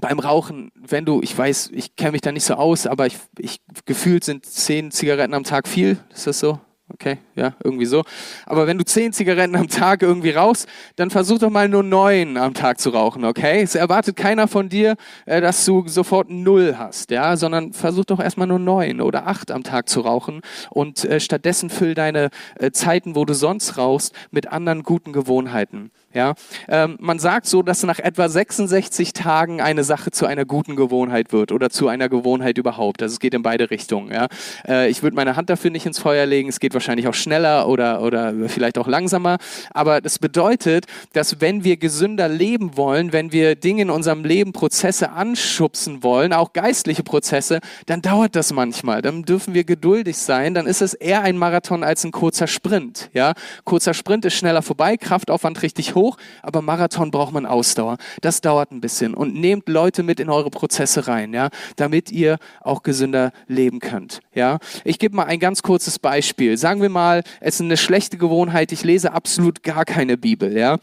beim Rauchen, wenn du, ich weiß, ich kenne mich da nicht so aus, aber ich, ich gefühlt sind zehn Zigaretten am Tag viel. Ist das so? Okay, ja, irgendwie so. Aber wenn du zehn Zigaretten am Tag irgendwie rauchst, dann versuch doch mal nur neun am Tag zu rauchen, okay? Es erwartet keiner von dir, äh, dass du sofort null hast, ja, sondern versuch doch erstmal nur neun oder acht am Tag zu rauchen und äh, stattdessen füll deine äh, Zeiten, wo du sonst rauchst, mit anderen guten Gewohnheiten. Ja, ähm, man sagt so, dass nach etwa 66 Tagen eine Sache zu einer guten Gewohnheit wird oder zu einer Gewohnheit überhaupt. Also es geht in beide Richtungen. Ja, äh, ich würde meine Hand dafür nicht ins Feuer legen. Es geht wahrscheinlich auch schneller oder oder vielleicht auch langsamer. Aber das bedeutet, dass wenn wir gesünder leben wollen, wenn wir Dinge in unserem Leben, Prozesse anschubsen wollen, auch geistliche Prozesse, dann dauert das manchmal. Dann dürfen wir geduldig sein. Dann ist es eher ein Marathon als ein kurzer Sprint. Ja, kurzer Sprint ist schneller vorbei, Kraftaufwand richtig hoch aber Marathon braucht man Ausdauer. Das dauert ein bisschen und nehmt Leute mit in eure Prozesse rein, ja, damit ihr auch gesünder leben könnt, ja. Ich gebe mal ein ganz kurzes Beispiel. Sagen wir mal, es ist eine schlechte Gewohnheit, ich lese absolut gar keine Bibel, ja.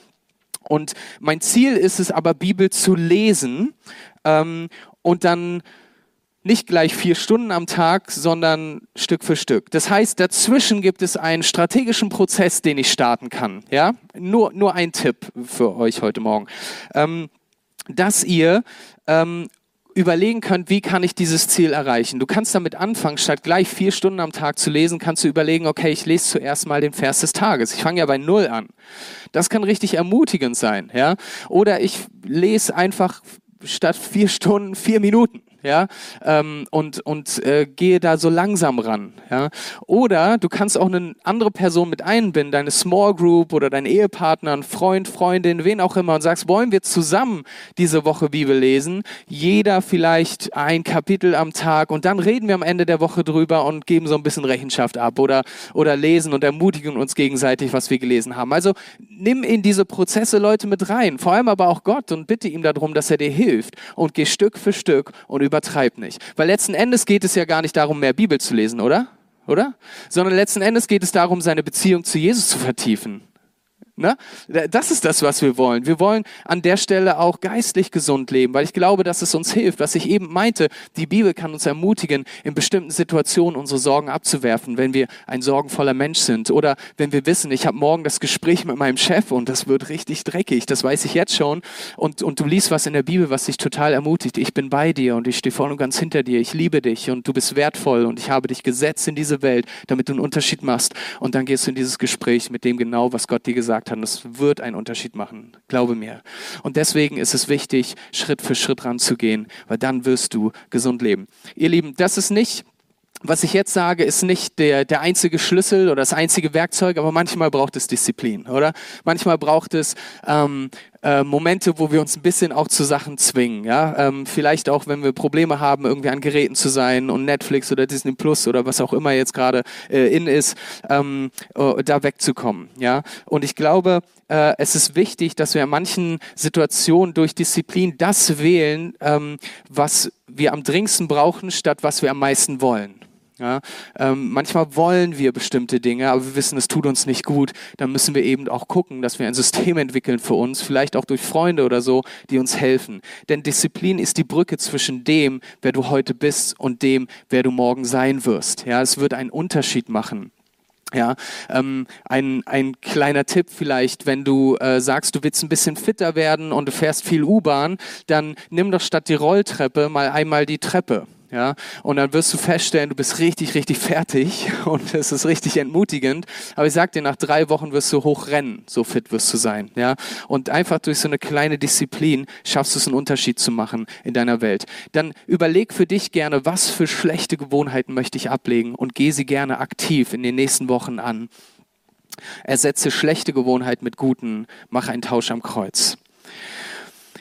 Und mein Ziel ist es aber, Bibel zu lesen ähm, und dann nicht gleich vier Stunden am Tag, sondern Stück für Stück. Das heißt, dazwischen gibt es einen strategischen Prozess, den ich starten kann. Ja, nur nur ein Tipp für euch heute Morgen, ähm, dass ihr ähm, überlegen könnt, wie kann ich dieses Ziel erreichen. Du kannst damit anfangen, statt gleich vier Stunden am Tag zu lesen, kannst du überlegen, okay, ich lese zuerst mal den Vers des Tages. Ich fange ja bei Null an. Das kann richtig ermutigend sein, ja. Oder ich lese einfach statt vier Stunden vier Minuten ja, ähm, und, und äh, gehe da so langsam ran, ja. Oder du kannst auch eine andere Person mit einbinden, deine Small Group oder dein Ehepartner, ein Freund, Freundin, wen auch immer und sagst, wollen wir zusammen diese Woche Bibel lesen? Jeder vielleicht ein Kapitel am Tag und dann reden wir am Ende der Woche drüber und geben so ein bisschen Rechenschaft ab oder, oder lesen und ermutigen uns gegenseitig, was wir gelesen haben. Also nimm in diese Prozesse Leute mit rein, vor allem aber auch Gott und bitte ihm darum, dass er dir hilft und geh Stück für Stück und über übertreib nicht. Weil letzten Endes geht es ja gar nicht darum, mehr Bibel zu lesen, oder? Oder? Sondern letzten Endes geht es darum, seine Beziehung zu Jesus zu vertiefen. Ne? Das ist das, was wir wollen. Wir wollen an der Stelle auch geistlich gesund leben, weil ich glaube, dass es uns hilft. Was ich eben meinte, die Bibel kann uns ermutigen, in bestimmten Situationen unsere Sorgen abzuwerfen, wenn wir ein sorgenvoller Mensch sind. Oder wenn wir wissen, ich habe morgen das Gespräch mit meinem Chef und das wird richtig dreckig, das weiß ich jetzt schon. Und, und du liest was in der Bibel, was dich total ermutigt. Ich bin bei dir und ich stehe voll und ganz hinter dir. Ich liebe dich und du bist wertvoll und ich habe dich gesetzt in diese Welt, damit du einen Unterschied machst. Und dann gehst du in dieses Gespräch mit dem genau, was Gott dir gesagt hat gesagt haben, das wird einen Unterschied machen. Glaube mir. Und deswegen ist es wichtig, Schritt für Schritt ranzugehen, weil dann wirst du gesund leben. Ihr Lieben, das ist nicht was ich jetzt sage, ist nicht der, der einzige Schlüssel oder das einzige Werkzeug, aber manchmal braucht es Disziplin, oder? Manchmal braucht es ähm, äh, Momente, wo wir uns ein bisschen auch zu Sachen zwingen. Ja? Ähm, vielleicht auch, wenn wir Probleme haben, irgendwie an Geräten zu sein und Netflix oder Disney Plus oder was auch immer jetzt gerade äh, in ist, ähm, äh, da wegzukommen. Ja? Und ich glaube, äh, es ist wichtig, dass wir in manchen Situationen durch Disziplin das wählen, ähm, was wir am dringendsten brauchen, statt was wir am meisten wollen. Ja, ähm, manchmal wollen wir bestimmte Dinge, aber wir wissen, es tut uns nicht gut. Dann müssen wir eben auch gucken, dass wir ein System entwickeln für uns, vielleicht auch durch Freunde oder so, die uns helfen. Denn Disziplin ist die Brücke zwischen dem, wer du heute bist und dem, wer du morgen sein wirst. Ja, es wird einen Unterschied machen. Ja, ähm, ein, ein kleiner Tipp vielleicht, wenn du äh, sagst, du willst ein bisschen fitter werden und du fährst viel U-Bahn, dann nimm doch statt die Rolltreppe mal einmal die Treppe. Ja? Und dann wirst du feststellen, du bist richtig, richtig fertig und es ist richtig entmutigend. Aber ich sag dir, nach drei Wochen wirst du hochrennen, so fit wirst du sein. Ja? Und einfach durch so eine kleine Disziplin schaffst du es, einen Unterschied zu machen in deiner Welt. Dann überleg für dich gerne, was für schlechte Gewohnheiten möchte ich ablegen und geh sie gerne aktiv in den nächsten Wochen an. Ersetze schlechte Gewohnheiten mit guten, mach einen Tausch am Kreuz.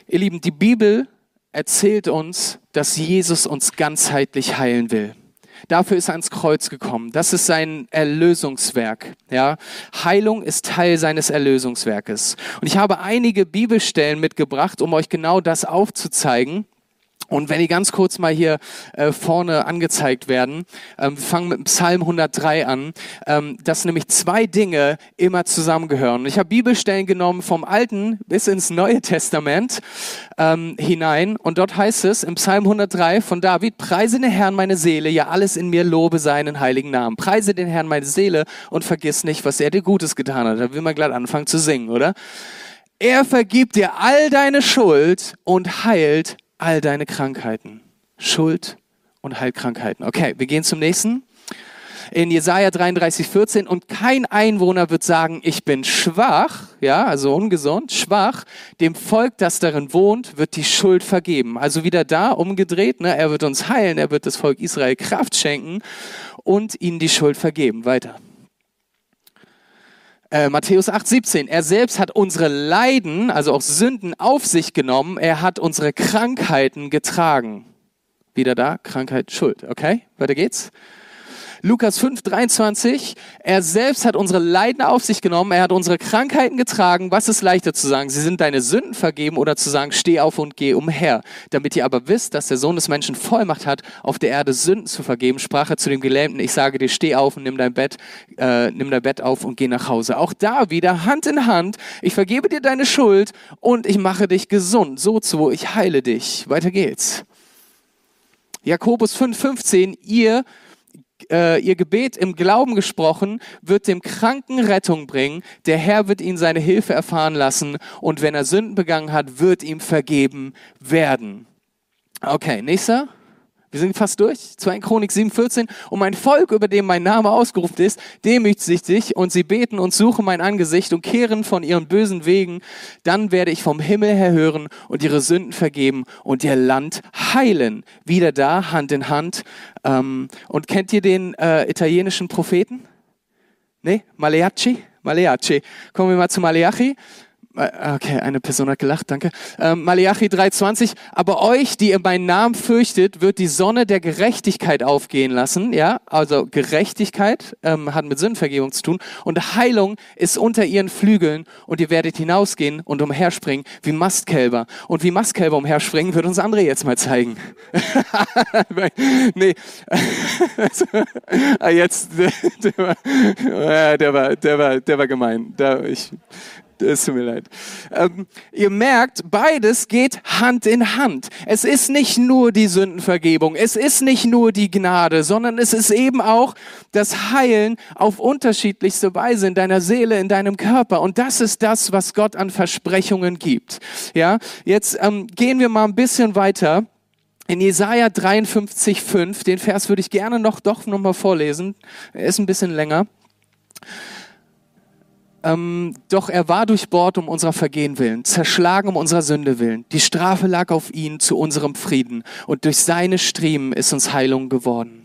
Ihr Lieben, die Bibel erzählt uns, dass Jesus uns ganzheitlich heilen will. Dafür ist er ans Kreuz gekommen. Das ist sein Erlösungswerk. Ja? Heilung ist Teil seines Erlösungswerkes. Und ich habe einige Bibelstellen mitgebracht, um euch genau das aufzuzeigen. Und wenn die ganz kurz mal hier äh, vorne angezeigt werden, ähm, wir fangen mit Psalm 103 an, ähm, dass nämlich zwei Dinge immer zusammengehören. Ich habe Bibelstellen genommen vom Alten bis ins Neue Testament ähm, hinein und dort heißt es im Psalm 103 von David, preise den Herrn meine Seele, ja alles in mir lobe seinen heiligen Namen. Preise den Herrn meine Seele und vergiss nicht, was er dir Gutes getan hat. Da will man gleich anfangen zu singen, oder? Er vergibt dir all deine Schuld und heilt all deine Krankheiten. Schuld und Heilkrankheiten. Okay, wir gehen zum nächsten. In Jesaja 33, 14. Und kein Einwohner wird sagen, ich bin schwach, ja, also ungesund, schwach. Dem Volk, das darin wohnt, wird die Schuld vergeben. Also wieder da, umgedreht, ne? Er wird uns heilen, er wird das Volk Israel Kraft schenken und ihnen die Schuld vergeben. Weiter. Äh, Matthäus 8, 17. Er selbst hat unsere Leiden, also auch Sünden, auf sich genommen. Er hat unsere Krankheiten getragen. Wieder da, Krankheit, Schuld. Okay, weiter geht's. Lukas 5, 23, er selbst hat unsere Leiden auf sich genommen, er hat unsere Krankheiten getragen. Was ist leichter zu sagen? Sie sind deine Sünden vergeben oder zu sagen, steh auf und geh umher. Damit ihr aber wisst, dass der Sohn des Menschen Vollmacht hat, auf der Erde Sünden zu vergeben, sprach er zu dem Gelähmten, ich sage dir, steh auf und nimm dein Bett, äh, nimm dein Bett auf und geh nach Hause. Auch da wieder Hand in Hand, ich vergebe dir deine Schuld und ich mache dich gesund. So zu, ich heile dich. Weiter geht's. Jakobus 5,15, ihr äh, ihr Gebet im Glauben gesprochen, wird dem Kranken Rettung bringen. Der Herr wird ihn seine Hilfe erfahren lassen und wenn er Sünden begangen hat, wird ihm vergeben werden. Okay, nächster. Wir sind fast durch. 2 Chronik 7,14. Und mein Volk, über dem mein Name ausgerufen ist, demütigt sich und sie beten und suchen mein Angesicht und kehren von ihren bösen Wegen. Dann werde ich vom Himmel her hören und ihre Sünden vergeben und ihr Land heilen. Wieder da, Hand in Hand. Ähm, und kennt ihr den äh, italienischen Propheten? Nee? Maleacci? Maleacci. Kommen wir mal zu Maleachi. Äh, okay, eine Person hat gelacht, danke. Ähm, Malachi 3,20. Aber euch, die ihr meinen Namen fürchtet, wird die Sonne der Gerechtigkeit aufgehen lassen. Ja, also Gerechtigkeit ähm, hat mit Sündenvergebung zu tun. Und Heilung ist unter ihren Flügeln. Und ihr werdet hinausgehen und umherspringen wie Mastkälber. Und wie Mastkälber umherspringen, wird uns André jetzt mal zeigen. nee. Ah, jetzt, der war, der war, der war, der war gemein. Da, ich, es tut mir leid. Ähm, ihr merkt, beides geht Hand in Hand. Es ist nicht nur die Sündenvergebung, es ist nicht nur die Gnade, sondern es ist eben auch das Heilen auf unterschiedlichste Weise in deiner Seele, in deinem Körper. Und das ist das, was Gott an Versprechungen gibt. Ja, jetzt ähm, gehen wir mal ein bisschen weiter. In Jesaja 53, 5, den Vers würde ich gerne noch, doch noch mal vorlesen. Er ist ein bisschen länger. Ähm, doch er war durchbohrt um unserer Vergehen willen, zerschlagen um unserer Sünde willen. Die Strafe lag auf ihn zu unserem Frieden und durch seine Striemen ist uns Heilung geworden.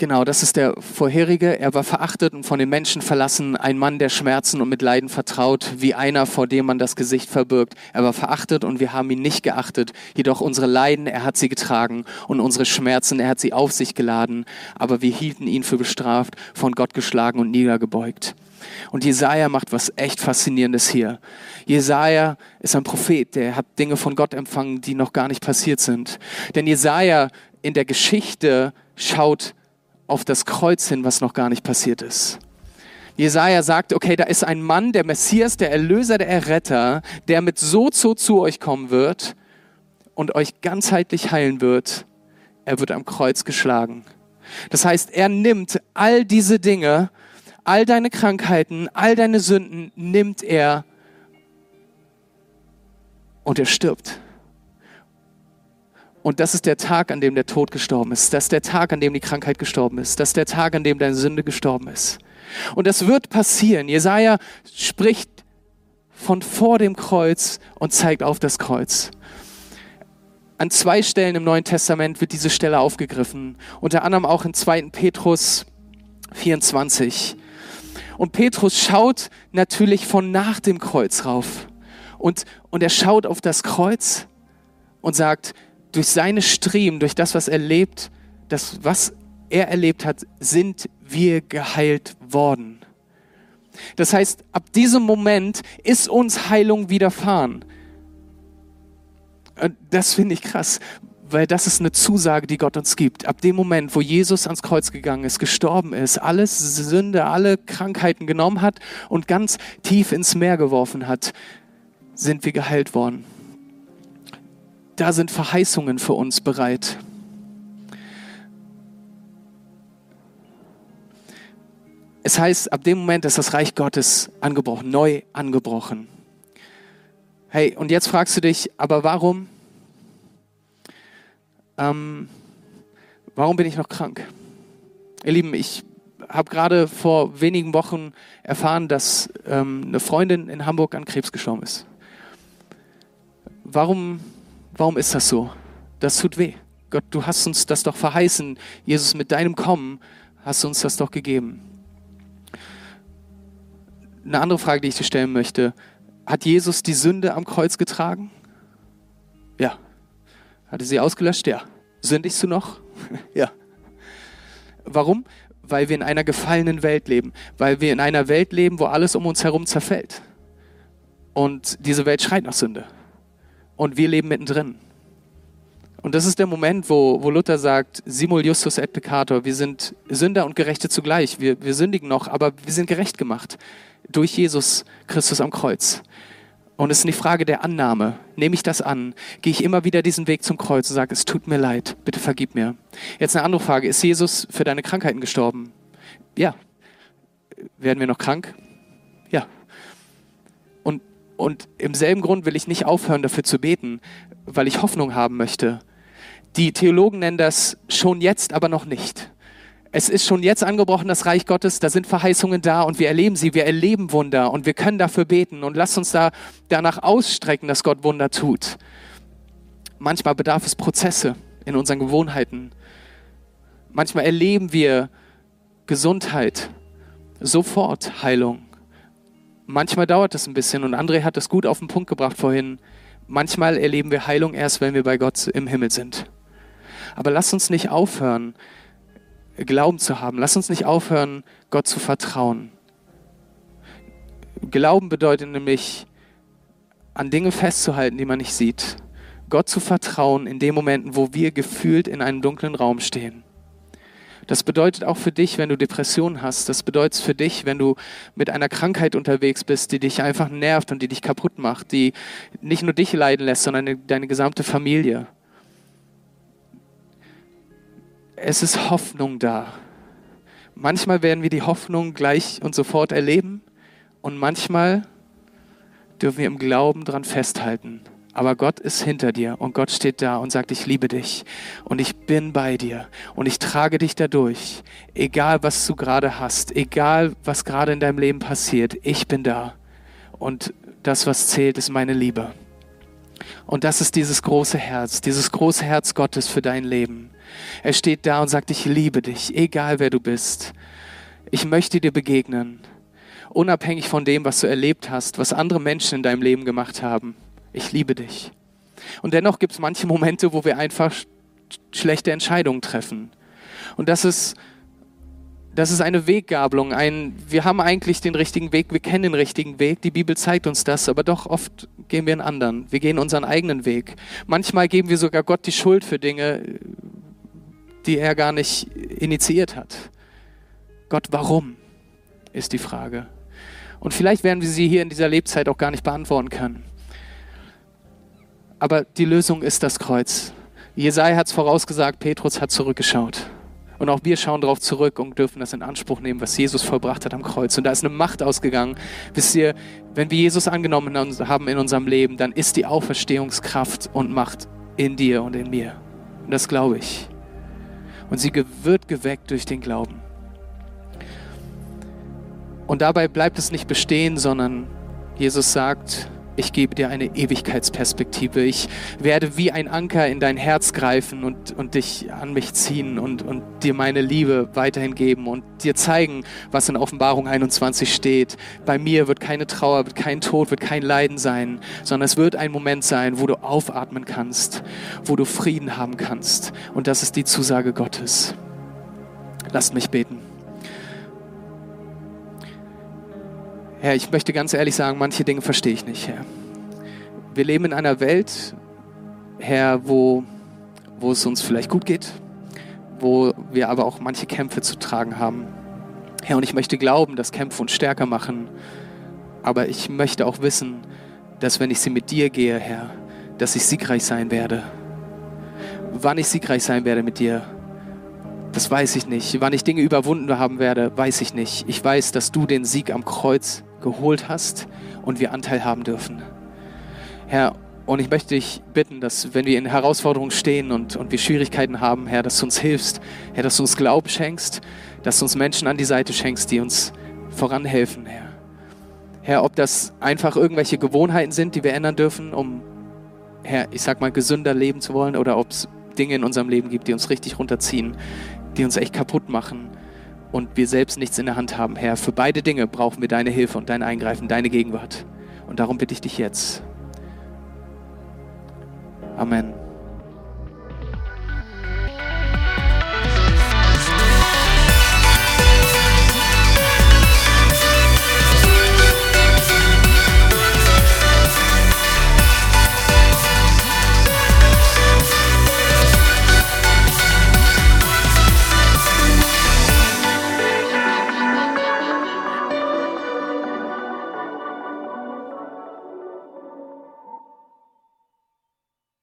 Genau, das ist der vorherige. Er war verachtet und von den Menschen verlassen, ein Mann der Schmerzen und mit Leiden vertraut, wie einer, vor dem man das Gesicht verbirgt. Er war verachtet und wir haben ihn nicht geachtet. Jedoch unsere Leiden, er hat sie getragen und unsere Schmerzen, er hat sie auf sich geladen. Aber wir hielten ihn für bestraft, von Gott geschlagen und niedergebeugt. Und Jesaja macht was echt Faszinierendes hier. Jesaja ist ein Prophet, der hat Dinge von Gott empfangen, die noch gar nicht passiert sind. Denn Jesaja in der Geschichte schaut auf das Kreuz hin, was noch gar nicht passiert ist. Jesaja sagt, okay, da ist ein Mann, der Messias, der Erlöser, der Erretter, der mit so zu, zu euch kommen wird und euch ganzheitlich heilen wird. Er wird am Kreuz geschlagen. Das heißt, er nimmt all diese Dinge, all deine Krankheiten, all deine Sünden, nimmt er und er stirbt. Und das ist der Tag, an dem der Tod gestorben ist. Das ist der Tag, an dem die Krankheit gestorben ist. Das ist der Tag, an dem deine Sünde gestorben ist. Und das wird passieren. Jesaja spricht von vor dem Kreuz und zeigt auf das Kreuz. An zwei Stellen im Neuen Testament wird diese Stelle aufgegriffen. Unter anderem auch in 2. Petrus 24. Und Petrus schaut natürlich von nach dem Kreuz rauf. Und, und er schaut auf das Kreuz und sagt, durch seine Striemen, durch das, was er lebt, das, was er erlebt hat, sind wir geheilt worden. Das heißt, ab diesem Moment ist uns Heilung widerfahren. Das finde ich krass, weil das ist eine Zusage, die Gott uns gibt. Ab dem Moment, wo Jesus ans Kreuz gegangen ist, gestorben ist, alles Sünde, alle Krankheiten genommen hat und ganz tief ins Meer geworfen hat, sind wir geheilt worden. Da sind Verheißungen für uns bereit. Es heißt, ab dem Moment ist das Reich Gottes angebrochen, neu angebrochen. Hey, und jetzt fragst du dich, aber warum? Ähm, warum bin ich noch krank? Ihr Lieben, ich habe gerade vor wenigen Wochen erfahren, dass ähm, eine Freundin in Hamburg an Krebs gestorben ist. Warum, warum ist das so? Das tut weh. Gott, du hast uns das doch verheißen. Jesus, mit deinem Kommen hast du uns das doch gegeben eine andere Frage, die ich dir stellen möchte. Hat Jesus die Sünde am Kreuz getragen? Ja. Hatte sie ausgelöscht? Ja. Sündigst du noch? ja. Warum? Weil wir in einer gefallenen Welt leben. Weil wir in einer Welt leben, wo alles um uns herum zerfällt. Und diese Welt schreit nach Sünde. Und wir leben mittendrin. Und das ist der Moment, wo, wo Luther sagt, simul justus et peccator, wir sind Sünder und Gerechte zugleich. Wir, wir sündigen noch, aber wir sind gerecht gemacht durch Jesus Christus am Kreuz. Und es ist eine Frage der Annahme. Nehme ich das an? Gehe ich immer wieder diesen Weg zum Kreuz und sage, es tut mir leid, bitte vergib mir. Jetzt eine andere Frage. Ist Jesus für deine Krankheiten gestorben? Ja. Werden wir noch krank? Ja. Und, im selben Grund will ich nicht aufhören, dafür zu beten, weil ich Hoffnung haben möchte. Die Theologen nennen das schon jetzt, aber noch nicht. Es ist schon jetzt angebrochen, das Reich Gottes, da sind Verheißungen da und wir erleben sie, wir erleben Wunder und wir können dafür beten und lasst uns da danach ausstrecken, dass Gott Wunder tut. Manchmal bedarf es Prozesse in unseren Gewohnheiten. Manchmal erleben wir Gesundheit, sofort Heilung. Manchmal dauert es ein bisschen und André hat es gut auf den Punkt gebracht vorhin. Manchmal erleben wir Heilung erst, wenn wir bei Gott im Himmel sind. Aber lasst uns nicht aufhören, Glauben zu haben. Lass uns nicht aufhören, Gott zu vertrauen. Glauben bedeutet nämlich, an Dinge festzuhalten, die man nicht sieht. Gott zu vertrauen in den Momenten, wo wir gefühlt in einem dunklen Raum stehen. Das bedeutet auch für dich, wenn du Depressionen hast. Das bedeutet für dich, wenn du mit einer Krankheit unterwegs bist, die dich einfach nervt und die dich kaputt macht, die nicht nur dich leiden lässt, sondern deine gesamte Familie. es ist Hoffnung da. Manchmal werden wir die Hoffnung gleich und sofort erleben und manchmal dürfen wir im Glauben dran festhalten. Aber Gott ist hinter dir und Gott steht da und sagt, ich liebe dich und ich bin bei dir und ich trage dich dadurch. Egal, was du gerade hast, egal, was gerade in deinem Leben passiert, ich bin da. Und das, was zählt, ist meine Liebe. Und das ist dieses große Herz, dieses große Herz Gottes für dein Leben. Er steht da und sagt, ich liebe dich, egal wer du bist. Ich möchte dir begegnen, unabhängig von dem, was du erlebt hast, was andere Menschen in deinem Leben gemacht haben. Ich liebe dich. Und dennoch gibt es manche Momente, wo wir einfach schlechte Entscheidungen treffen. Und das ist, das ist eine Weggabelung. Ein, wir haben eigentlich den richtigen Weg, wir kennen den richtigen Weg, die Bibel zeigt uns das, aber doch oft gehen wir einen anderen. Wir gehen unseren eigenen Weg. Manchmal geben wir sogar Gott die Schuld für Dinge, die er gar nicht initiiert hat. Gott, warum? Ist die Frage. Und vielleicht werden wir sie hier in dieser Lebzeit auch gar nicht beantworten können. Aber die Lösung ist das Kreuz. Jesaja hat es vorausgesagt, Petrus hat zurückgeschaut. Und auch wir schauen darauf zurück und dürfen das in Anspruch nehmen, was Jesus vollbracht hat am Kreuz. Und da ist eine Macht ausgegangen. Wisst ihr, wenn wir Jesus angenommen haben in unserem Leben, dann ist die Auferstehungskraft und Macht in dir und in mir. Und das glaube ich. Und sie wird geweckt durch den Glauben. Und dabei bleibt es nicht bestehen, sondern Jesus sagt, ich gebe dir eine Ewigkeitsperspektive. Ich werde wie ein Anker in dein Herz greifen und, und dich an mich ziehen und, und dir meine Liebe weiterhin geben und dir zeigen, was in Offenbarung 21 steht. Bei mir wird keine Trauer, wird kein Tod, wird kein Leiden sein, sondern es wird ein Moment sein, wo du aufatmen kannst, wo du Frieden haben kannst. Und das ist die Zusage Gottes. Lasst mich beten. Herr, ich möchte ganz ehrlich sagen, manche Dinge verstehe ich nicht, Herr. Wir leben in einer Welt, Herr, wo, wo es uns vielleicht gut geht, wo wir aber auch manche Kämpfe zu tragen haben. Herr, und ich möchte glauben, dass Kämpfe uns stärker machen, aber ich möchte auch wissen, dass wenn ich sie mit dir gehe, Herr, dass ich siegreich sein werde. Wann ich siegreich sein werde mit dir, das weiß ich nicht. Wann ich Dinge überwunden haben werde, weiß ich nicht. Ich weiß, dass du den Sieg am Kreuz geholt hast und wir Anteil haben dürfen. Herr, und ich möchte dich bitten, dass wenn wir in Herausforderungen stehen und, und wir Schwierigkeiten haben, Herr, dass du uns hilfst, Herr, dass du uns Glauben schenkst, dass du uns Menschen an die Seite schenkst, die uns voranhelfen, Herr. Herr, ob das einfach irgendwelche Gewohnheiten sind, die wir ändern dürfen, um, Herr, ich sag mal, gesünder leben zu wollen, oder ob es Dinge in unserem Leben gibt, die uns richtig runterziehen, die uns echt kaputt machen und wir selbst nichts in der Hand haben, Herr. Für beide Dinge brauchen wir deine Hilfe und dein Eingreifen, deine Gegenwart. Und darum bitte ich dich jetzt. Amen.